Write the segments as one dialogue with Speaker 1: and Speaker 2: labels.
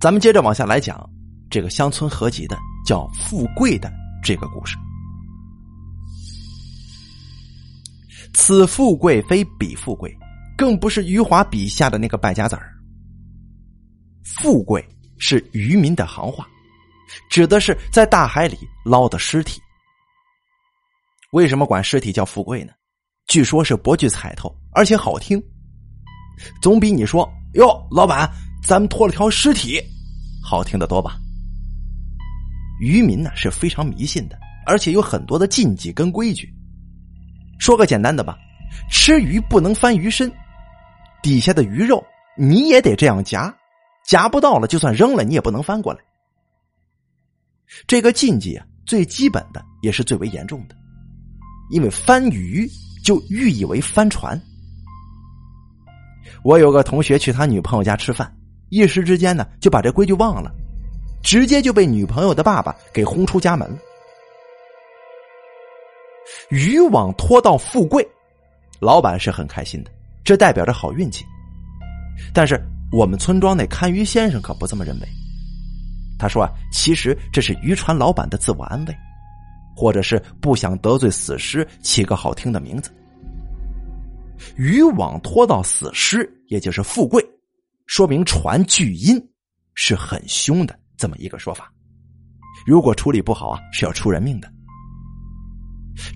Speaker 1: 咱们接着往下来讲这个乡村合集的叫富贵的这个故事。此富贵非彼富贵，更不是余华笔下的那个败家子儿。富贵是渔民的行话，指的是在大海里捞的尸体。为什么管尸体叫富贵呢？据说是博取彩头，而且好听，总比你说“哟，老板，咱们拖了条尸体”好听的多吧？渔民呢是非常迷信的，而且有很多的禁忌跟规矩。说个简单的吧，吃鱼不能翻鱼身，底下的鱼肉你也得这样夹，夹不到了就算扔了你也不能翻过来。这个禁忌啊，最基本的也是最为严重的，因为翻鱼就寓意为翻船。我有个同学去他女朋友家吃饭，一时之间呢就把这规矩忘了，直接就被女朋友的爸爸给轰出家门了。渔网拖到富贵，老板是很开心的，这代表着好运气。但是我们村庄那看鱼先生可不这么认为。他说啊，其实这是渔船老板的自我安慰，或者是不想得罪死尸，起个好听的名字。渔网拖到死尸，也就是富贵，说明船巨阴，是很凶的这么一个说法。如果处理不好啊，是要出人命的。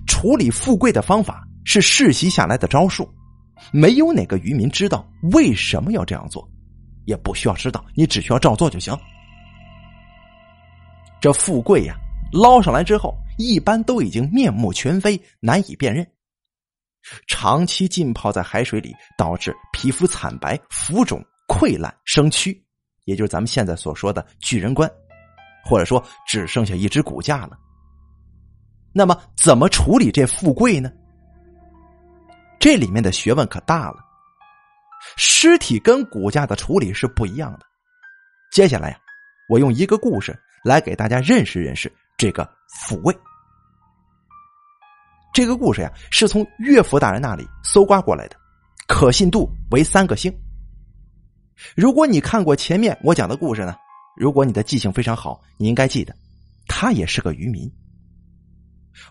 Speaker 1: 处理富贵的方法是世袭下来的招数，没有哪个渔民知道为什么要这样做，也不需要知道，你只需要照做就行。这富贵呀，捞上来之后，一般都已经面目全非，难以辨认。长期浸泡在海水里，导致皮肤惨白、浮肿、溃烂、生蛆，也就是咱们现在所说的巨人观，或者说只剩下一只骨架了。那么，怎么处理这富贵呢？这里面的学问可大了。尸体跟骨架的处理是不一样的。接下来呀，我用一个故事来给大家认识认识这个富贵。这个故事呀，是从岳父大人那里搜刮过来的，可信度为三个星。如果你看过前面我讲的故事呢，如果你的记性非常好，你应该记得，他也是个渔民。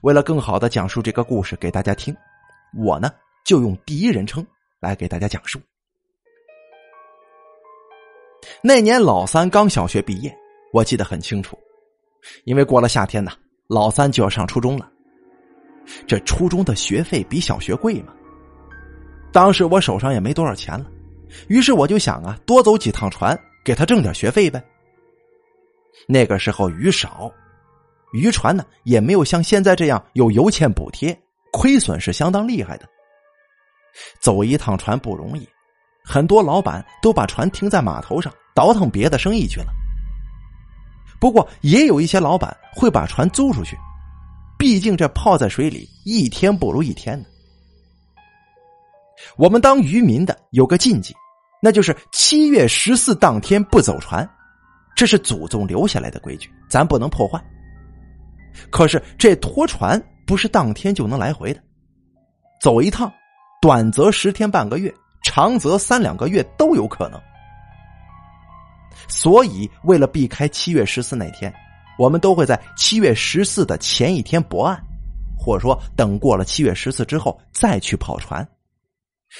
Speaker 1: 为了更好的讲述这个故事给大家听，我呢就用第一人称来给大家讲述。那年老三刚小学毕业，我记得很清楚，因为过了夏天呢，老三就要上初中了。这初中的学费比小学贵嘛，当时我手上也没多少钱了，于是我就想啊，多走几趟船，给他挣点学费呗。那个时候鱼少。渔船呢，也没有像现在这样有油钱补贴，亏损是相当厉害的。走一趟船不容易，很多老板都把船停在码头上，倒腾别的生意去了。不过也有一些老板会把船租出去，毕竟这泡在水里一天不如一天呢。我们当渔民的有个禁忌，那就是七月十四当天不走船，这是祖宗留下来的规矩，咱不能破坏。可是这拖船不是当天就能来回的，走一趟，短则十天半个月，长则三两个月都有可能。所以，为了避开七月十四那天，我们都会在七月十四的前一天泊岸，或者说等过了七月十四之后再去跑船，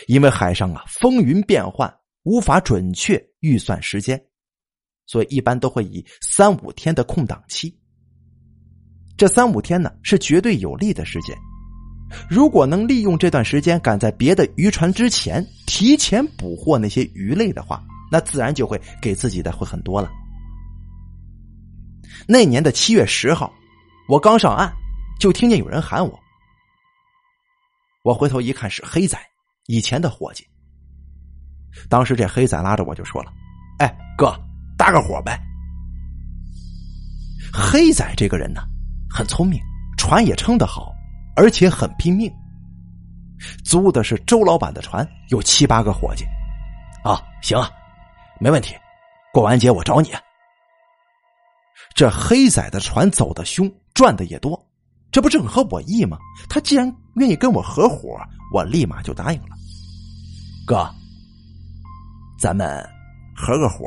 Speaker 1: 因为海上啊风云变幻，无法准确预算时间，所以一般都会以三五天的空档期。这三五天呢是绝对有利的时间，如果能利用这段时间赶在别的渔船之前提前捕获那些鱼类的话，那自然就会给自己的会很多了。那年的七月十号，我刚上岸，就听见有人喊我。我回头一看是黑仔，以前的伙计。当时这黑仔拉着我就说了：“哎，哥，搭个伙呗。”黑仔这个人呢。很聪明，船也撑得好，而且很拼命。租的是周老板的船，有七八个伙计。啊，行啊，没问题。过完节我找你。这黑仔的船走得凶，赚的也多，这不正合我意吗？他既然愿意跟我合伙，我立马就答应了。哥，咱们合个伙，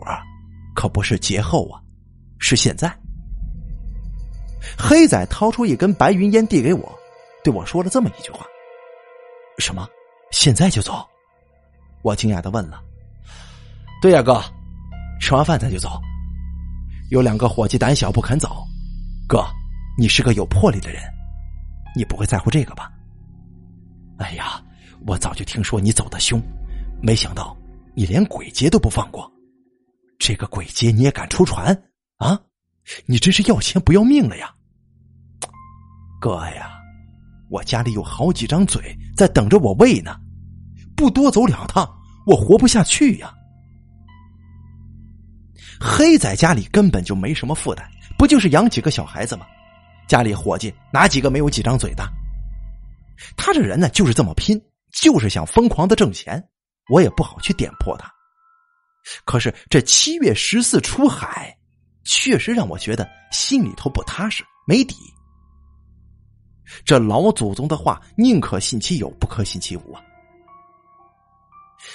Speaker 1: 可不是节后啊，是现在。黑仔掏出一根白云烟递给我，对我说了这么一句话：“什么？现在就走？”我惊讶的问了：“对呀，哥，吃完饭咱就走。有两个伙计胆小不肯走，哥，你是个有魄力的人，你不会在乎这个吧？”哎呀，我早就听说你走的凶，没想到你连鬼节都不放过。这个鬼节你也敢出船啊？你真是要钱不要命了呀！哥呀，我家里有好几张嘴在等着我喂呢，不多走两趟我活不下去呀。黑仔家里根本就没什么负担，不就是养几个小孩子吗？家里伙计哪几个没有几张嘴的？他这人呢，就是这么拼，就是想疯狂的挣钱，我也不好去点破他。可是这七月十四出海，确实让我觉得心里头不踏实，没底。这老祖宗的话，宁可信其有，不可信其无啊！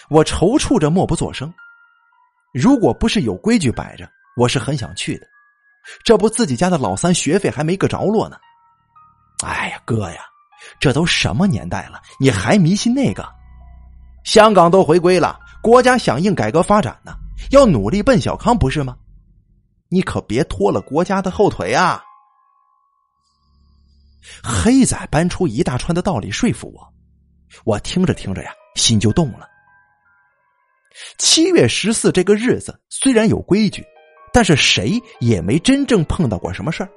Speaker 1: 我踌躇着默不作声。如果不是有规矩摆着，我是很想去的。这不，自己家的老三学费还没个着落呢。哎呀，哥呀，这都什么年代了，你还迷信那个？香港都回归了。国家响应改革发展呢，要努力奔小康，不是吗？你可别拖了国家的后腿啊！黑仔搬出一大串的道理说服我，我听着听着呀，心就动了。七月十四这个日子虽然有规矩，但是谁也没真正碰到过什么事儿。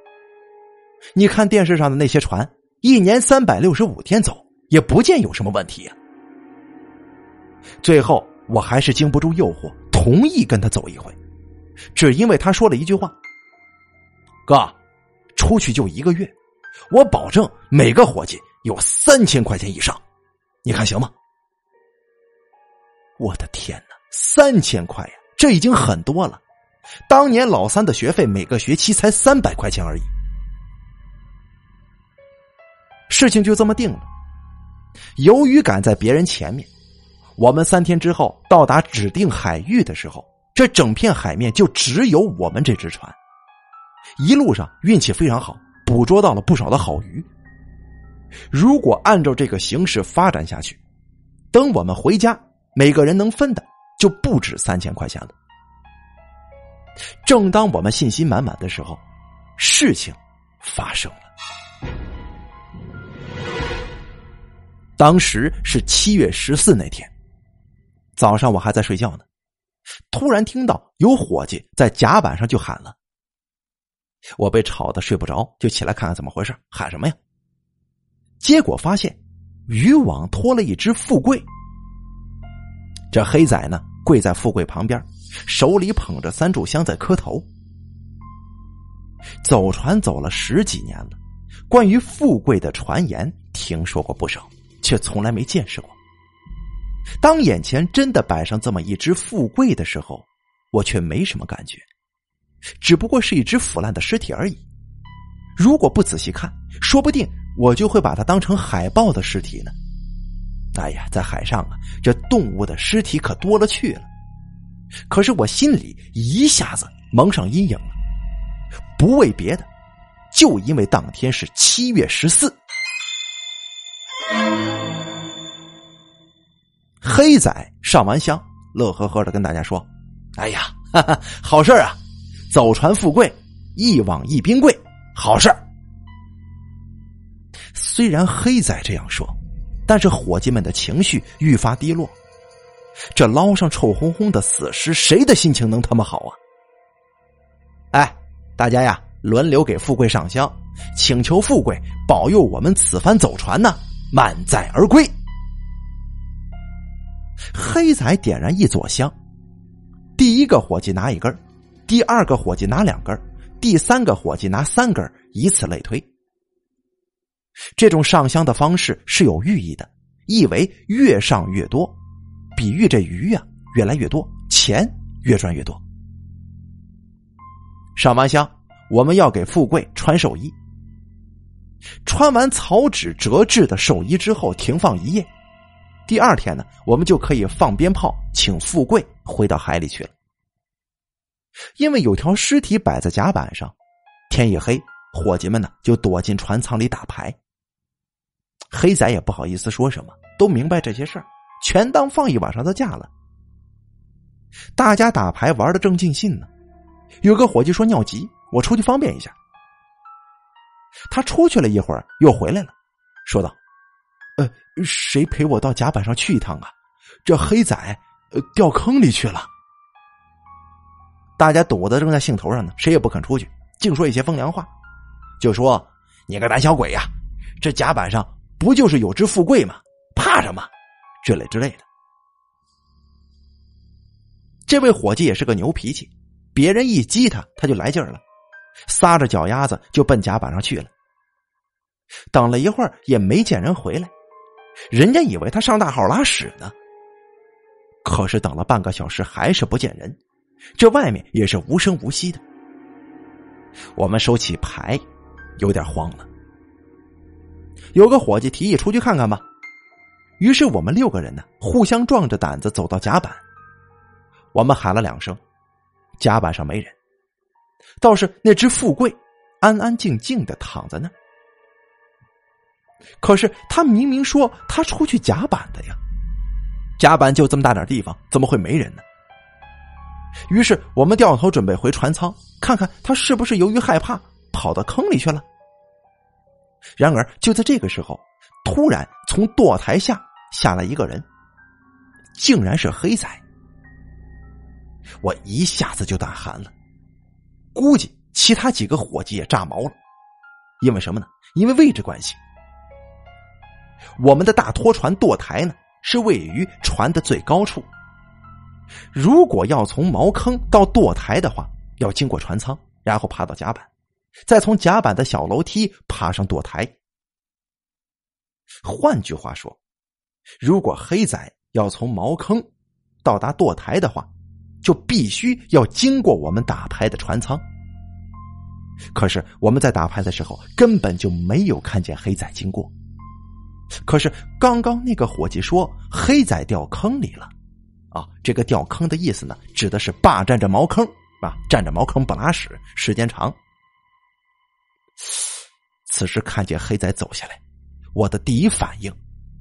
Speaker 1: 你看电视上的那些船，一年三百六十五天走，也不见有什么问题呀。最后。我还是经不住诱惑，同意跟他走一回，只因为他说了一句话：“哥，出去就一个月，我保证每个伙计有三千块钱以上，你看行吗？”我的天哪，三千块呀，这已经很多了。当年老三的学费每个学期才三百块钱而已。事情就这么定了。由于赶在别人前面。我们三天之后到达指定海域的时候，这整片海面就只有我们这只船。一路上运气非常好，捕捉到了不少的好鱼。如果按照这个形势发展下去，等我们回家，每个人能分的就不止三千块钱了。正当我们信心满满的时候，事情发生了。当时是七月十四那天。早上我还在睡觉呢，突然听到有伙计在甲板上就喊了。我被吵得睡不着，就起来看看怎么回事，喊什么呀？结果发现渔网拖了一只富贵。这黑仔呢，跪在富贵旁边，手里捧着三炷香在磕头。走船走了十几年了，关于富贵的传言听说过不少，却从来没见识过。当眼前真的摆上这么一只富贵的时候，我却没什么感觉，只不过是一只腐烂的尸体而已。如果不仔细看，说不定我就会把它当成海豹的尸体呢。哎呀，在海上啊，这动物的尸体可多了去了。可是我心里一下子蒙上阴影了，不为别的，就因为当天是七月十四。黑仔上完香，乐呵呵的跟大家说：“哎呀，哈哈，好事啊！走船富贵，一网一冰柜，好事虽然黑仔这样说，但是伙计们的情绪愈发低落。这捞上臭烘烘的死尸，谁的心情能他妈好啊？哎，大家呀，轮流给富贵上香，请求富贵保佑我们此番走船呢，满载而归。黑仔点燃一撮香，第一个伙计拿一根第二个伙计拿两根第三个伙计拿三根以此类推。这种上香的方式是有寓意的，意为越上越多，比喻这鱼呀越来越多，钱越赚越多。上完香，我们要给富贵穿寿衣。穿完草纸折制的寿衣之后，停放一夜。第二天呢，我们就可以放鞭炮，请富贵回到海里去了。因为有条尸体摆在甲板上，天一黑，伙计们呢就躲进船舱里打牌。黑仔也不好意思说什么，都明白这些事儿，全当放一晚上的假了。大家打牌玩的正尽兴呢，有个伙计说尿急，我出去方便一下。他出去了一会儿，又回来了，说道：“呃，谁陪我到甲板上去一趟啊？这黑仔呃掉坑里去了。”大家堵得正在兴头上呢，谁也不肯出去，净说一些风凉话，就说：“你个胆小鬼呀，这甲板上不就是有只富贵吗？怕什么？”之类之类的。这位伙计也是个牛脾气，别人一激他，他就来劲儿了，撒着脚丫子就奔甲板上去了。等了一会儿也没见人回来，人家以为他上大号拉屎呢。可是等了半个小时还是不见人，这外面也是无声无息的。我们收起牌，有点慌了。有个伙计提议出去看看吧，于是我们六个人呢互相壮着胆子走到甲板。我们喊了两声，甲板上没人，倒是那只富贵安安静静的躺在那。可是他明明说他出去甲板的呀，甲板就这么大点地方，怎么会没人呢？于是我们掉头准备回船舱，看看他是不是由于害怕跑到坑里去了。然而就在这个时候，突然从舵台下下来一个人，竟然是黑仔。我一下子就胆寒了，估计其他几个伙计也炸毛了，因为什么呢？因为位置关系。我们的大拖船舵台呢，是位于船的最高处。如果要从茅坑到舵台的话，要经过船舱，然后爬到甲板，再从甲板的小楼梯爬上舵台。换句话说，如果黑仔要从茅坑到达舵台的话，就必须要经过我们打牌的船舱。可是我们在打牌的时候，根本就没有看见黑仔经过。可是刚刚那个伙计说黑仔掉坑里了，啊，这个掉坑的意思呢，指的是霸占着茅坑啊，占着茅坑不拉屎，时间长。此时看见黑仔走下来，我的第一反应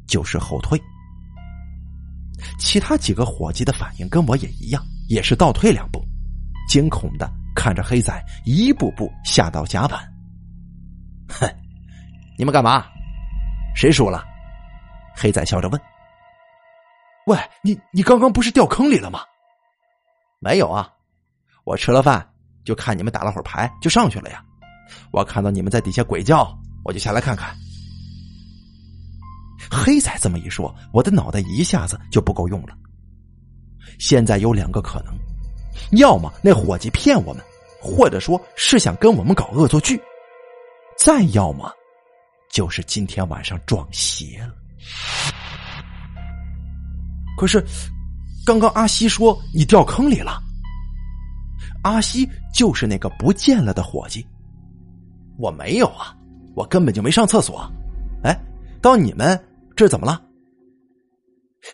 Speaker 1: 就是后退。其他几个伙计的反应跟我也一样，也是倒退两步，惊恐的看着黑仔一步步下到甲板。哼，你们干嘛？谁输了？黑仔笑着问：“喂，你你刚刚不是掉坑里了吗？”“没有啊，我吃了饭就看你们打了会儿牌就上去了呀。我看到你们在底下鬼叫，我就下来看看。”黑仔这么一说，我的脑袋一下子就不够用了。现在有两个可能：要么那伙计骗我们，或者说是想跟我们搞恶作剧；再要么……就是今天晚上撞邪了。可是，刚刚阿西说你掉坑里了。阿西就是那个不见了的伙计。我没有啊，我根本就没上厕所。哎，到你们这怎么了？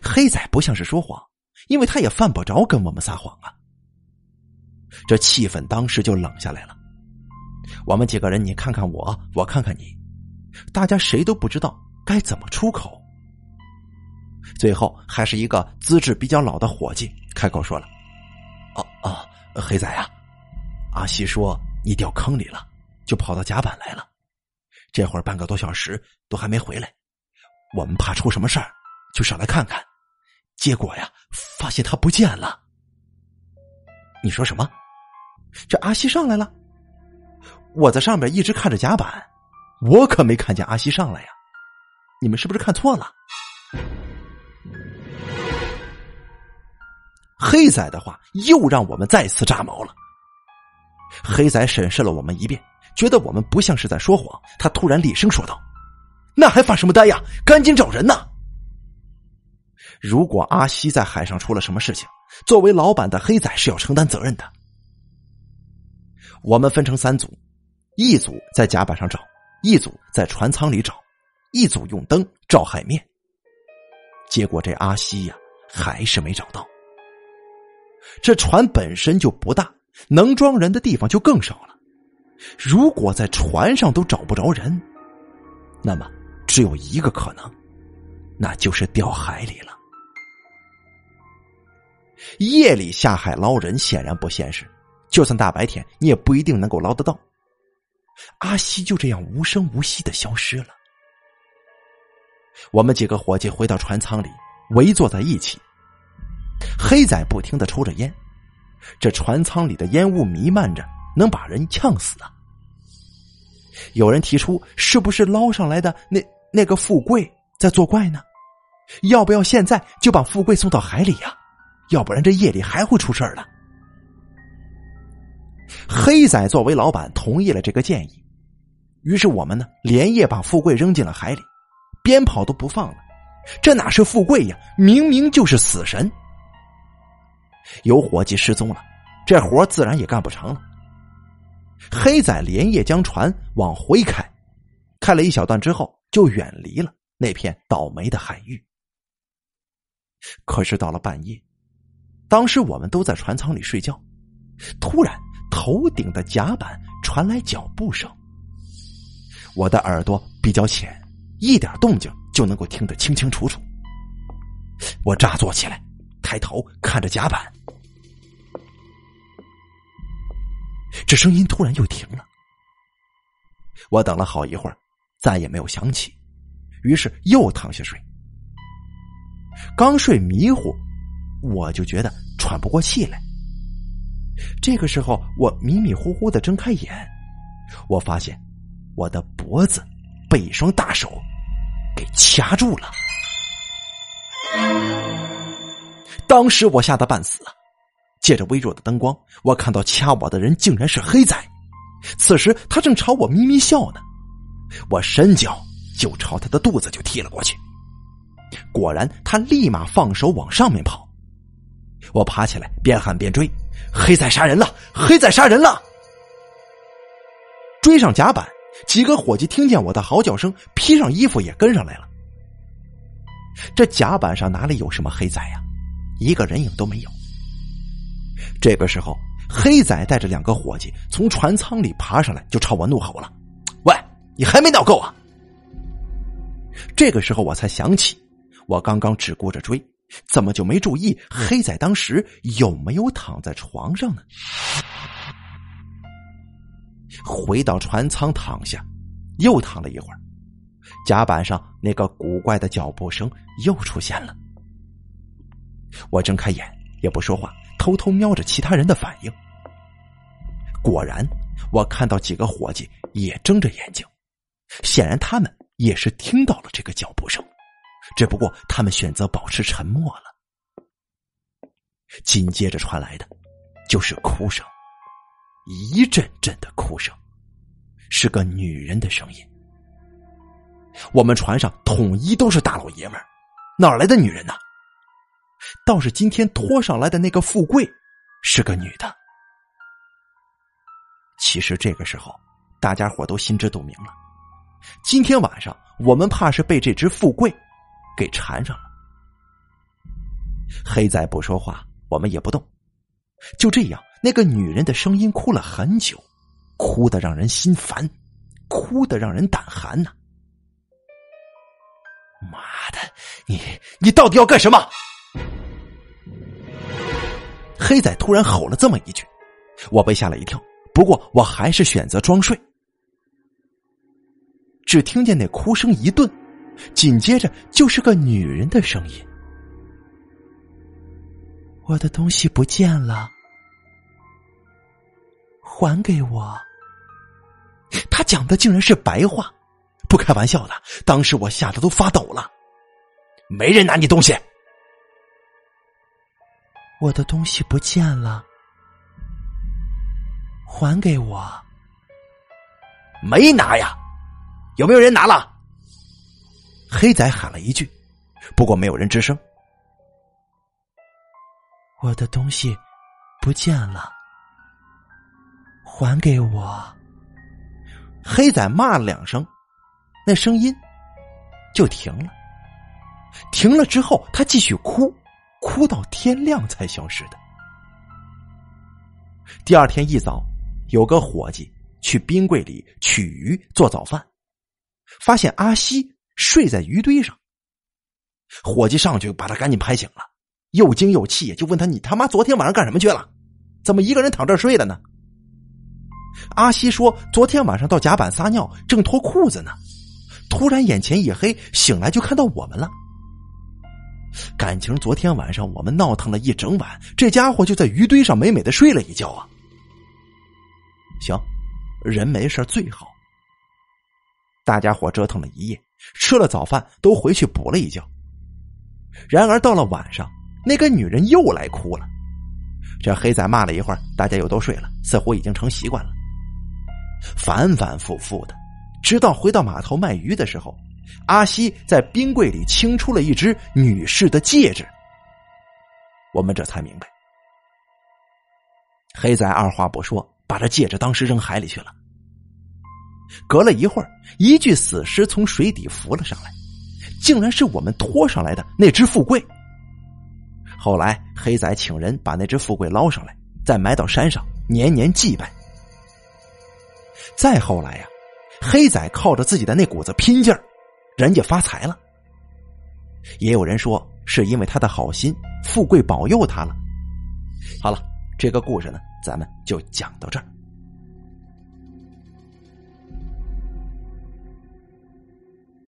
Speaker 1: 黑仔不像是说谎，因为他也犯不着跟我们撒谎啊。这气氛当时就冷下来了。我们几个人，你看看我，我看看你。大家谁都不知道该怎么出口，最后还是一个资质比较老的伙计开口说了：“哦哦，黑仔啊，阿西说你掉坑里了，就跑到甲板来了，这会儿半个多小时都还没回来，我们怕出什么事儿，就上来看看，结果呀，发现他不见了。你说什么？这阿西上来了？我在上边一直看着甲板。”我可没看见阿西上来呀，你们是不是看错了？黑仔的话又让我们再次炸毛了。黑仔审视了我们一遍，觉得我们不像是在说谎，他突然厉声说道：“那还发什么呆呀？赶紧找人呐！如果阿西在海上出了什么事情，作为老板的黑仔是要承担责任的。”我们分成三组，一组在甲板上找。一组在船舱里找，一组用灯照海面。结果这阿西呀，还是没找到。这船本身就不大，能装人的地方就更少了。如果在船上都找不着人，那么只有一个可能，那就是掉海里了。夜里下海捞人显然不现实，就算大白天，你也不一定能够捞得到。阿西就这样无声无息的消失了。我们几个伙计回到船舱里，围坐在一起。黑仔不停的抽着烟，这船舱里的烟雾弥漫着，能把人呛死啊！有人提出，是不是捞上来的那那个富贵在作怪呢？要不要现在就把富贵送到海里呀？要不然这夜里还会出事儿的。黑仔作为老板同意了这个建议，于是我们呢连夜把富贵扔进了海里，鞭炮都不放了。这哪是富贵呀？明明就是死神！有伙计失踪了，这活自然也干不成了。黑仔连夜将船往回开，开了一小段之后，就远离了那片倒霉的海域。可是到了半夜，当时我们都在船舱里睡觉，突然头顶的甲板传来脚步声。我的耳朵比较浅，一点动静就能够听得清清楚楚。我乍坐起来，抬头看着甲板。这声音突然又停了，我等了好一会儿，再也没有响起，于是又躺下睡。刚睡迷糊，我就觉得喘不过气来。这个时候，我迷迷糊糊的睁开眼，我发现我的脖子被一双大手给掐住了。当时我吓得半死啊！借着微弱的灯光，我看到掐我的人竟然是黑仔。此时他正朝我咪咪笑呢，我伸脚就朝他的肚子就踢了过去。果然，他立马放手往上面跑。我爬起来，边喊边追：“黑仔杀人了！黑仔杀人了！”追上甲板，几个伙计听见我的嚎叫声，披上衣服也跟上来了。这甲板上哪里有什么黑仔呀？一个人影都没有。这个时候，黑仔带着两个伙计从船舱里爬上来，就朝我怒吼了：“喂，你还没闹够啊！”这个时候我才想起，我刚刚只顾着追，怎么就没注意黑仔当时有没有躺在床上呢？回到船舱躺下，又躺了一会儿，甲板上那个古怪的脚步声又出现了。我睁开眼，也不说话。偷偷瞄着其他人的反应，果然，我看到几个伙计也睁着眼睛，显然他们也是听到了这个脚步声，只不过他们选择保持沉默了。紧接着传来的，就是哭声，一阵阵的哭声，是个女人的声音。我们船上统一都是大老爷们儿，哪来的女人呢？倒是今天拖上来的那个富贵，是个女的。其实这个时候，大家伙都心知肚明了。今天晚上，我们怕是被这只富贵给缠上了。黑仔不说话，我们也不动。就这样，那个女人的声音哭了很久，哭的让人心烦，哭的让人胆寒呐！妈的，你你到底要干什么？黑仔突然吼了这么一句，我被吓了一跳。不过我还是选择装睡。只听见那哭声一顿，紧接着就是个女人的声音：“我的东西不见了，还给我。”他讲的竟然是白话，不开玩笑的。当时我吓得都发抖了。没人拿你东西。我的东西不见了，还给我。没拿呀？有没有人拿了？黑仔喊了一句，不过没有人吱声。我的东西不见了，还给我。黑仔骂了两声，那声音就停了。停了之后，他继续哭。哭到天亮才消失的。第二天一早，有个伙计去冰柜里取鱼做早饭，发现阿西睡在鱼堆上。伙计上去把他赶紧拍醒了，又惊又气，就问他：“你他妈昨天晚上干什么去了？怎么一个人躺这睡的呢？”阿西说：“昨天晚上到甲板撒尿，正脱裤子呢，突然眼前一黑，醒来就看到我们了。感情昨天晚上我们闹腾了一整晚，这家伙就在鱼堆上美美的睡了一觉啊。行，人没事最好。大家伙折腾了一夜，吃了早饭，都回去补了一觉。然而到了晚上，那个女人又来哭了。这黑仔骂了一会儿，大家又都睡了，似乎已经成习惯了。反反复复的，直到回到码头卖鱼的时候，阿西在冰柜里清出了一只女士的戒指。我们这才明白，黑仔二话不说，把这戒指当时扔海里去了。隔了一会儿，一具死尸从水底浮了上来，竟然是我们拖上来的那只富贵。后来，黑仔请人把那只富贵捞上来，再埋到山上，年年祭拜。再后来呀，黑仔靠着自己的那股子拼劲儿，人家发财了。也有人说是因为他的好心，富贵保佑他了。好了，这个故事呢，咱们就讲到这儿。